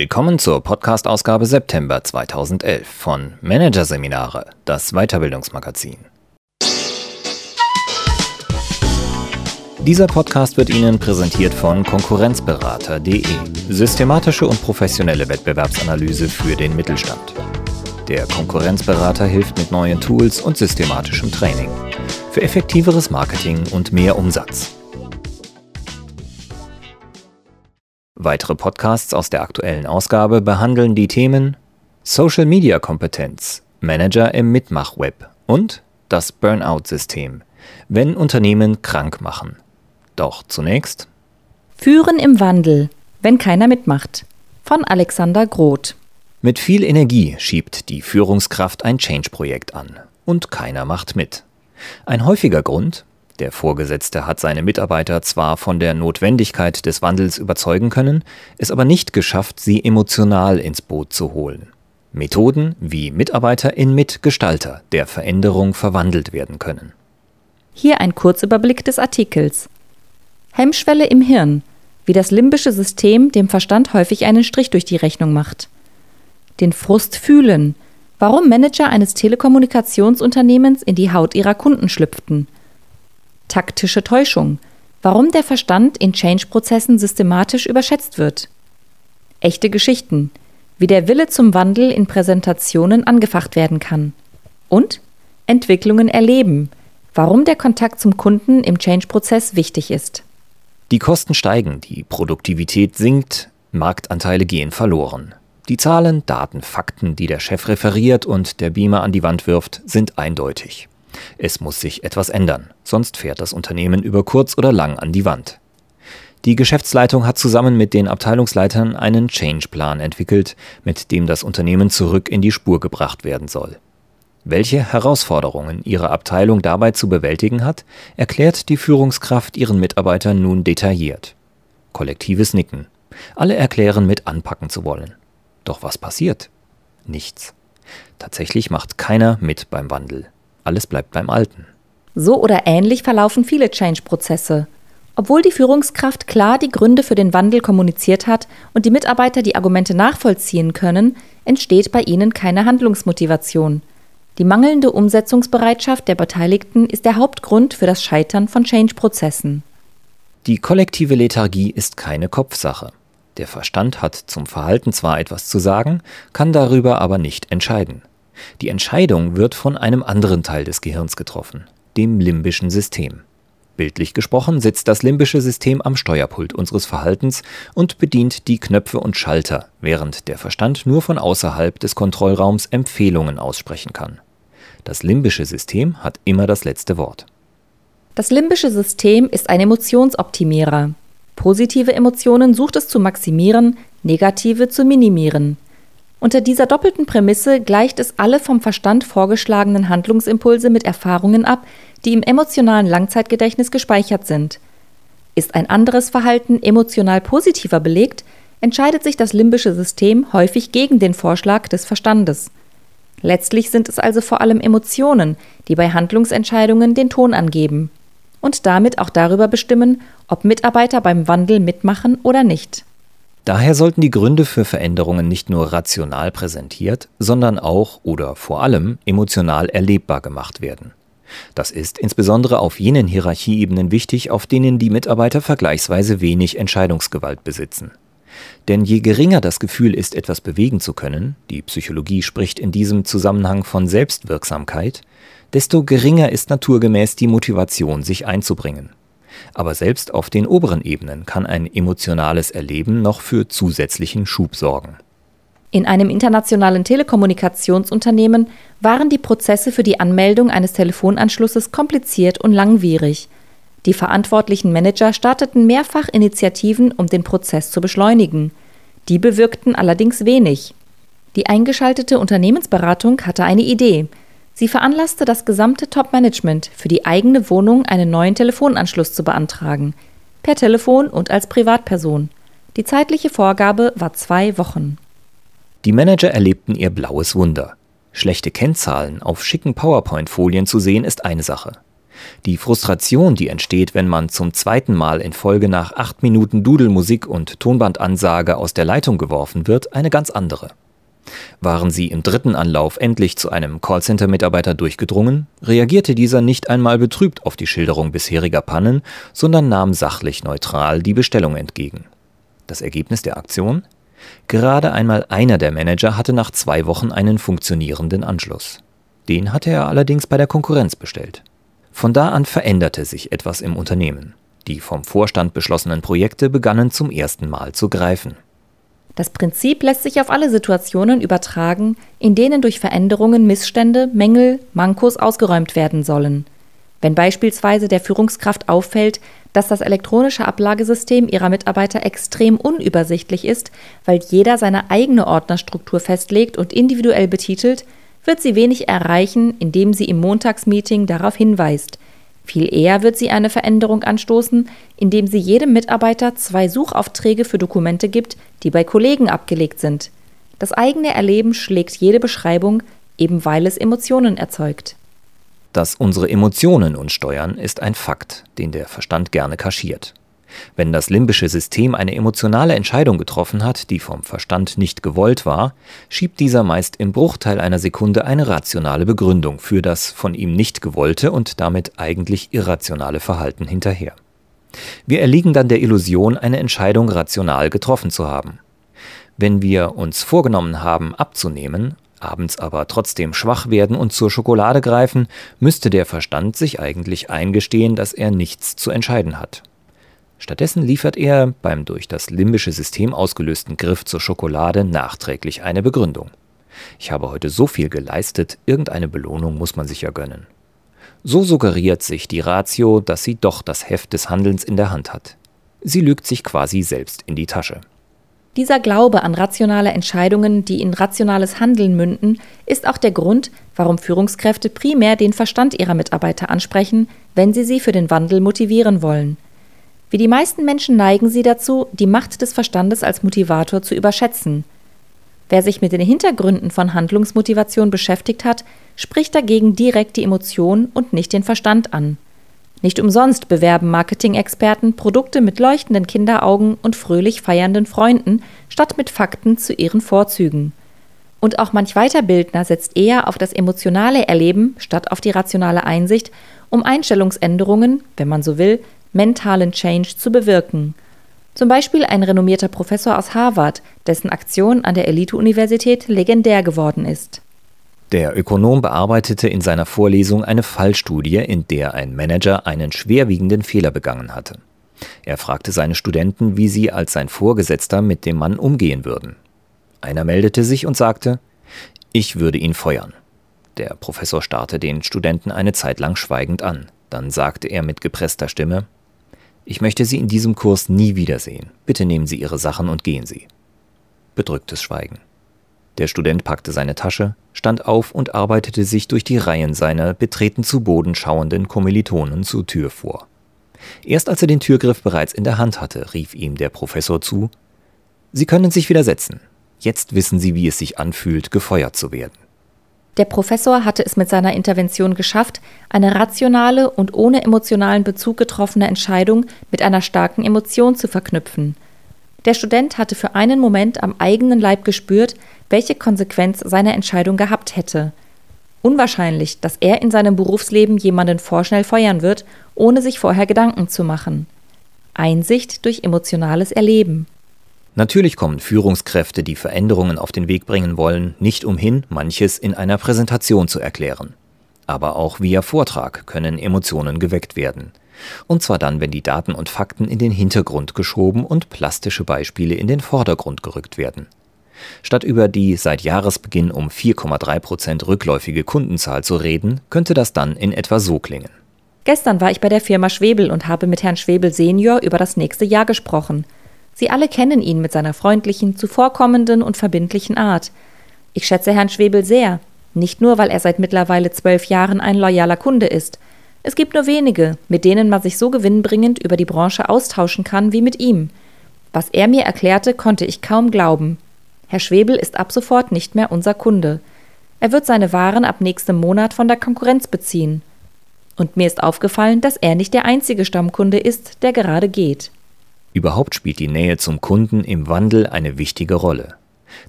Willkommen zur Podcast-Ausgabe September 2011 von Managerseminare, das Weiterbildungsmagazin. Dieser Podcast wird Ihnen präsentiert von Konkurrenzberater.de, systematische und professionelle Wettbewerbsanalyse für den Mittelstand. Der Konkurrenzberater hilft mit neuen Tools und systematischem Training für effektiveres Marketing und mehr Umsatz. Weitere Podcasts aus der aktuellen Ausgabe behandeln die Themen Social Media Kompetenz, Manager im Mitmachweb und das Burnout-System, wenn Unternehmen krank machen. Doch zunächst Führen im Wandel, wenn keiner mitmacht, von Alexander Groth. Mit viel Energie schiebt die Führungskraft ein Change-Projekt an und keiner macht mit. Ein häufiger Grund, der Vorgesetzte hat seine Mitarbeiter zwar von der Notwendigkeit des Wandels überzeugen können, es aber nicht geschafft, sie emotional ins Boot zu holen. Methoden, wie Mitarbeiter in Mitgestalter der Veränderung verwandelt werden können. Hier ein Kurzüberblick des Artikels. Hemmschwelle im Hirn, wie das limbische System dem Verstand häufig einen Strich durch die Rechnung macht. Den Frust fühlen, warum Manager eines Telekommunikationsunternehmens in die Haut ihrer Kunden schlüpften – taktische Täuschung, warum der Verstand in Change-Prozessen systematisch überschätzt wird. Echte Geschichten, wie der Wille zum Wandel in Präsentationen angefacht werden kann. Und Entwicklungen erleben, warum der Kontakt zum Kunden im Change-Prozess wichtig ist. Die Kosten steigen, die Produktivität sinkt, Marktanteile gehen verloren. Die Zahlen, Daten, Fakten, die der Chef referiert und der Beamer an die Wand wirft, sind eindeutig. Es muss sich etwas ändern, sonst fährt das Unternehmen über kurz oder lang an die Wand. Die Geschäftsleitung hat zusammen mit den Abteilungsleitern einen Change-Plan entwickelt, mit dem das Unternehmen zurück in die Spur gebracht werden soll. Welche Herausforderungen ihre Abteilung dabei zu bewältigen hat, erklärt die Führungskraft ihren Mitarbeitern nun detailliert. Kollektives Nicken. Alle erklären, mit anpacken zu wollen. Doch was passiert? Nichts. Tatsächlich macht keiner mit beim Wandel. Alles bleibt beim Alten. So oder ähnlich verlaufen viele Change-Prozesse. Obwohl die Führungskraft klar die Gründe für den Wandel kommuniziert hat und die Mitarbeiter die Argumente nachvollziehen können, entsteht bei ihnen keine Handlungsmotivation. Die mangelnde Umsetzungsbereitschaft der Beteiligten ist der Hauptgrund für das Scheitern von Change-Prozessen. Die kollektive Lethargie ist keine Kopfsache. Der Verstand hat zum Verhalten zwar etwas zu sagen, kann darüber aber nicht entscheiden. Die Entscheidung wird von einem anderen Teil des Gehirns getroffen, dem limbischen System. Bildlich gesprochen sitzt das limbische System am Steuerpult unseres Verhaltens und bedient die Knöpfe und Schalter, während der Verstand nur von außerhalb des Kontrollraums Empfehlungen aussprechen kann. Das limbische System hat immer das letzte Wort. Das limbische System ist ein Emotionsoptimierer. Positive Emotionen sucht es zu maximieren, negative zu minimieren. Unter dieser doppelten Prämisse gleicht es alle vom Verstand vorgeschlagenen Handlungsimpulse mit Erfahrungen ab, die im emotionalen Langzeitgedächtnis gespeichert sind. Ist ein anderes Verhalten emotional positiver belegt, entscheidet sich das limbische System häufig gegen den Vorschlag des Verstandes. Letztlich sind es also vor allem Emotionen, die bei Handlungsentscheidungen den Ton angeben und damit auch darüber bestimmen, ob Mitarbeiter beim Wandel mitmachen oder nicht. Daher sollten die Gründe für Veränderungen nicht nur rational präsentiert, sondern auch oder vor allem emotional erlebbar gemacht werden. Das ist insbesondere auf jenen Hierarchieebenen wichtig, auf denen die Mitarbeiter vergleichsweise wenig Entscheidungsgewalt besitzen. Denn je geringer das Gefühl ist, etwas bewegen zu können, die Psychologie spricht in diesem Zusammenhang von Selbstwirksamkeit, desto geringer ist naturgemäß die Motivation, sich einzubringen. Aber selbst auf den oberen Ebenen kann ein emotionales Erleben noch für zusätzlichen Schub sorgen. In einem internationalen Telekommunikationsunternehmen waren die Prozesse für die Anmeldung eines Telefonanschlusses kompliziert und langwierig. Die verantwortlichen Manager starteten mehrfach Initiativen, um den Prozess zu beschleunigen. Die bewirkten allerdings wenig. Die eingeschaltete Unternehmensberatung hatte eine Idee. Sie veranlasste das gesamte Top-Management, für die eigene Wohnung einen neuen Telefonanschluss zu beantragen. Per Telefon und als Privatperson. Die zeitliche Vorgabe war zwei Wochen. Die Manager erlebten ihr blaues Wunder. Schlechte Kennzahlen auf schicken PowerPoint-Folien zu sehen ist eine Sache. Die Frustration, die entsteht, wenn man zum zweiten Mal in Folge nach acht Minuten Dudelmusik und Tonbandansage aus der Leitung geworfen wird, eine ganz andere. Waren sie im dritten Anlauf endlich zu einem Callcenter-Mitarbeiter durchgedrungen, reagierte dieser nicht einmal betrübt auf die Schilderung bisheriger Pannen, sondern nahm sachlich neutral die Bestellung entgegen. Das Ergebnis der Aktion? Gerade einmal einer der Manager hatte nach zwei Wochen einen funktionierenden Anschluss. Den hatte er allerdings bei der Konkurrenz bestellt. Von da an veränderte sich etwas im Unternehmen. Die vom Vorstand beschlossenen Projekte begannen zum ersten Mal zu greifen. Das Prinzip lässt sich auf alle Situationen übertragen, in denen durch Veränderungen Missstände, Mängel, Mankos ausgeräumt werden sollen. Wenn beispielsweise der Führungskraft auffällt, dass das elektronische Ablagesystem ihrer Mitarbeiter extrem unübersichtlich ist, weil jeder seine eigene Ordnerstruktur festlegt und individuell betitelt, wird sie wenig erreichen, indem sie im Montagsmeeting darauf hinweist. Viel eher wird sie eine Veränderung anstoßen, indem sie jedem Mitarbeiter zwei Suchaufträge für Dokumente gibt, die bei Kollegen abgelegt sind. Das eigene Erleben schlägt jede Beschreibung, eben weil es Emotionen erzeugt. Dass unsere Emotionen uns steuern, ist ein Fakt, den der Verstand gerne kaschiert. Wenn das limbische System eine emotionale Entscheidung getroffen hat, die vom Verstand nicht gewollt war, schiebt dieser meist im Bruchteil einer Sekunde eine rationale Begründung für das von ihm nicht gewollte und damit eigentlich irrationale Verhalten hinterher. Wir erliegen dann der Illusion, eine Entscheidung rational getroffen zu haben. Wenn wir uns vorgenommen haben, abzunehmen, abends aber trotzdem schwach werden und zur Schokolade greifen, müsste der Verstand sich eigentlich eingestehen, dass er nichts zu entscheiden hat. Stattdessen liefert er beim durch das limbische System ausgelösten Griff zur Schokolade nachträglich eine Begründung. Ich habe heute so viel geleistet, irgendeine Belohnung muss man sich ja gönnen. So suggeriert sich die Ratio, dass sie doch das Heft des Handelns in der Hand hat. Sie lügt sich quasi selbst in die Tasche. Dieser Glaube an rationale Entscheidungen, die in rationales Handeln münden, ist auch der Grund, warum Führungskräfte primär den Verstand ihrer Mitarbeiter ansprechen, wenn sie sie für den Wandel motivieren wollen – wie die meisten Menschen neigen sie dazu, die Macht des Verstandes als Motivator zu überschätzen. Wer sich mit den Hintergründen von Handlungsmotivation beschäftigt hat, spricht dagegen direkt die Emotion und nicht den Verstand an. Nicht umsonst bewerben Marketing-Experten Produkte mit leuchtenden Kinderaugen und fröhlich feiernden Freunden, statt mit Fakten zu ihren Vorzügen. Und auch manch Weiterbildner setzt eher auf das emotionale Erleben statt auf die rationale Einsicht, um Einstellungsänderungen, wenn man so will, mentalen Change zu bewirken. Zum Beispiel ein renommierter Professor aus Harvard, dessen Aktion an der Elite-Universität legendär geworden ist. Der Ökonom bearbeitete in seiner Vorlesung eine Fallstudie, in der ein Manager einen schwerwiegenden Fehler begangen hatte. Er fragte seine Studenten, wie sie als sein Vorgesetzter mit dem Mann umgehen würden. Einer meldete sich und sagte, ich würde ihn feuern. Der Professor starrte den Studenten eine Zeit lang schweigend an. Dann sagte er mit gepresster Stimme, ich möchte Sie in diesem Kurs nie wiedersehen. Bitte nehmen Sie Ihre Sachen und gehen Sie. Bedrücktes Schweigen. Der Student packte seine Tasche, stand auf und arbeitete sich durch die Reihen seiner betreten zu Boden schauenden Kommilitonen zur Tür vor. Erst als er den Türgriff bereits in der Hand hatte, rief ihm der Professor zu Sie können sich wieder setzen. Jetzt wissen Sie, wie es sich anfühlt, gefeuert zu werden. Der Professor hatte es mit seiner Intervention geschafft, eine rationale und ohne emotionalen Bezug getroffene Entscheidung mit einer starken Emotion zu verknüpfen. Der Student hatte für einen Moment am eigenen Leib gespürt, welche Konsequenz seine Entscheidung gehabt hätte. Unwahrscheinlich, dass er in seinem Berufsleben jemanden vorschnell feuern wird, ohne sich vorher Gedanken zu machen. Einsicht durch emotionales Erleben. Natürlich kommen Führungskräfte, die Veränderungen auf den Weg bringen wollen, nicht umhin, manches in einer Präsentation zu erklären. Aber auch via Vortrag können Emotionen geweckt werden. Und zwar dann, wenn die Daten und Fakten in den Hintergrund geschoben und plastische Beispiele in den Vordergrund gerückt werden. Statt über die seit Jahresbeginn um 4,3 Prozent rückläufige Kundenzahl zu reden, könnte das dann in etwa so klingen. Gestern war ich bei der Firma Schwebel und habe mit Herrn Schwebel Senior über das nächste Jahr gesprochen – Sie alle kennen ihn mit seiner freundlichen, zuvorkommenden und verbindlichen Art. Ich schätze Herrn Schwebel sehr, nicht nur, weil er seit mittlerweile zwölf Jahren ein loyaler Kunde ist. Es gibt nur wenige, mit denen man sich so gewinnbringend über die Branche austauschen kann wie mit ihm. Was er mir erklärte, konnte ich kaum glauben. Herr Schwebel ist ab sofort nicht mehr unser Kunde. Er wird seine Waren ab nächstem Monat von der Konkurrenz beziehen. Und mir ist aufgefallen, dass er nicht der einzige Stammkunde ist, der gerade geht. Überhaupt spielt die Nähe zum Kunden im Wandel eine wichtige Rolle.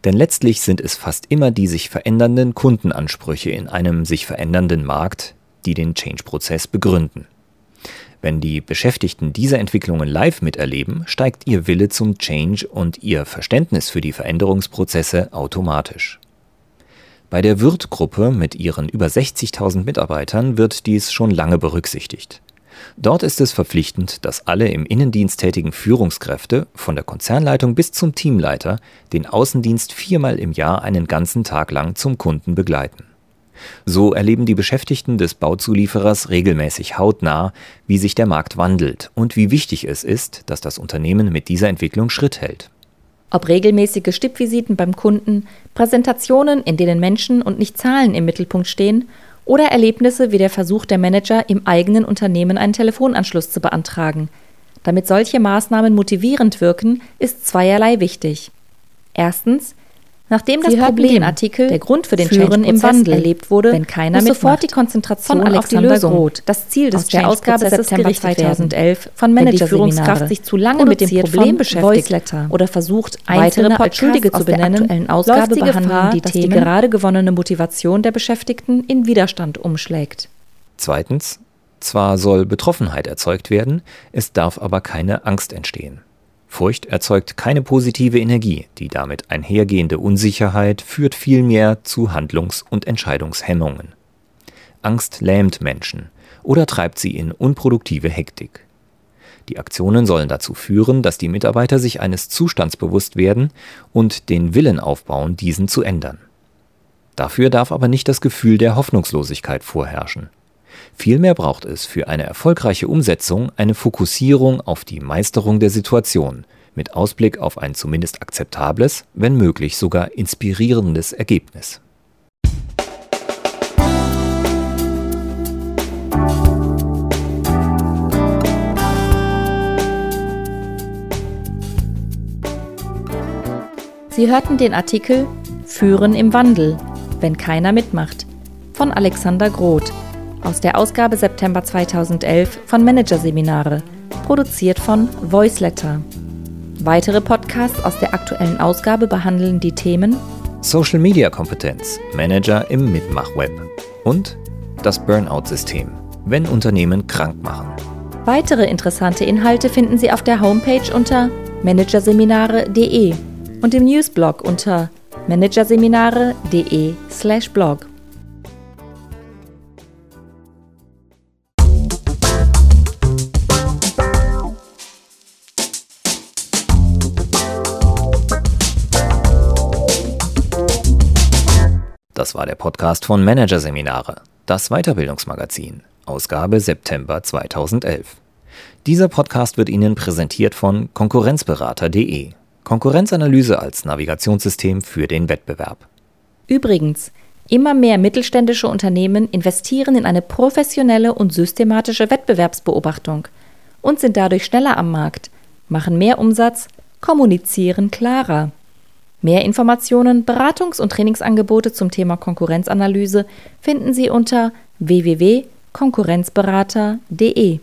Denn letztlich sind es fast immer die sich verändernden Kundenansprüche in einem sich verändernden Markt, die den Change-Prozess begründen. Wenn die Beschäftigten diese Entwicklungen live miterleben, steigt ihr Wille zum Change und ihr Verständnis für die Veränderungsprozesse automatisch. Bei der Wirth-Gruppe mit ihren über 60.000 Mitarbeitern wird dies schon lange berücksichtigt. Dort ist es verpflichtend, dass alle im Innendienst tätigen Führungskräfte, von der Konzernleitung bis zum Teamleiter, den Außendienst viermal im Jahr einen ganzen Tag lang zum Kunden begleiten. So erleben die Beschäftigten des Bauzulieferers regelmäßig hautnah, wie sich der Markt wandelt und wie wichtig es ist, dass das Unternehmen mit dieser Entwicklung Schritt hält. Ob regelmäßige Stippvisiten beim Kunden, Präsentationen, in denen Menschen und nicht Zahlen im Mittelpunkt stehen, oder Erlebnisse wie der Versuch der Manager, im eigenen Unternehmen einen Telefonanschluss zu beantragen. Damit solche Maßnahmen motivierend wirken, ist zweierlei wichtig. Erstens, Nachdem das Problem Artikel der Grund für den Führen im Wandel erlebt wurde, wenn keiner muss sofort die Konzentration auf die Lösung, Roth, das Ziel des der Ausgabe September 2011 von Manager die Führungskraft sich zu lange mit dem Problem beschäftigt oder versucht, weitere als Schuldige zu benennen, Ausgabe die Gefahr, die, Themen, die gerade gewonnene Motivation der Beschäftigten in Widerstand umschlägt. Zweitens, zwar soll Betroffenheit erzeugt werden, es darf aber keine Angst entstehen. Furcht erzeugt keine positive Energie, die damit einhergehende Unsicherheit führt vielmehr zu Handlungs- und Entscheidungshemmungen. Angst lähmt Menschen oder treibt sie in unproduktive Hektik. Die Aktionen sollen dazu führen, dass die Mitarbeiter sich eines Zustands bewusst werden und den Willen aufbauen, diesen zu ändern. Dafür darf aber nicht das Gefühl der Hoffnungslosigkeit vorherrschen. Vielmehr braucht es für eine erfolgreiche Umsetzung eine Fokussierung auf die Meisterung der Situation mit Ausblick auf ein zumindest akzeptables, wenn möglich sogar inspirierendes Ergebnis. Sie hörten den Artikel Führen im Wandel, wenn keiner mitmacht von Alexander Groth aus der Ausgabe September 2011 von Managerseminare, produziert von Voiceletter. Weitere Podcasts aus der aktuellen Ausgabe behandeln die Themen Social Media Kompetenz, Manager im Mitmachweb und das Burnout-System, wenn Unternehmen krank machen. Weitere interessante Inhalte finden Sie auf der Homepage unter managerseminare.de und im Newsblog unter managerseminare.de/blog. Das war der Podcast von Managerseminare, das Weiterbildungsmagazin, Ausgabe September 2011. Dieser Podcast wird Ihnen präsentiert von Konkurrenzberater.de. Konkurrenzanalyse als Navigationssystem für den Wettbewerb. Übrigens, immer mehr mittelständische Unternehmen investieren in eine professionelle und systematische Wettbewerbsbeobachtung und sind dadurch schneller am Markt, machen mehr Umsatz, kommunizieren klarer. Mehr Informationen, Beratungs- und Trainingsangebote zum Thema Konkurrenzanalyse finden Sie unter www.konkurrenzberater.de.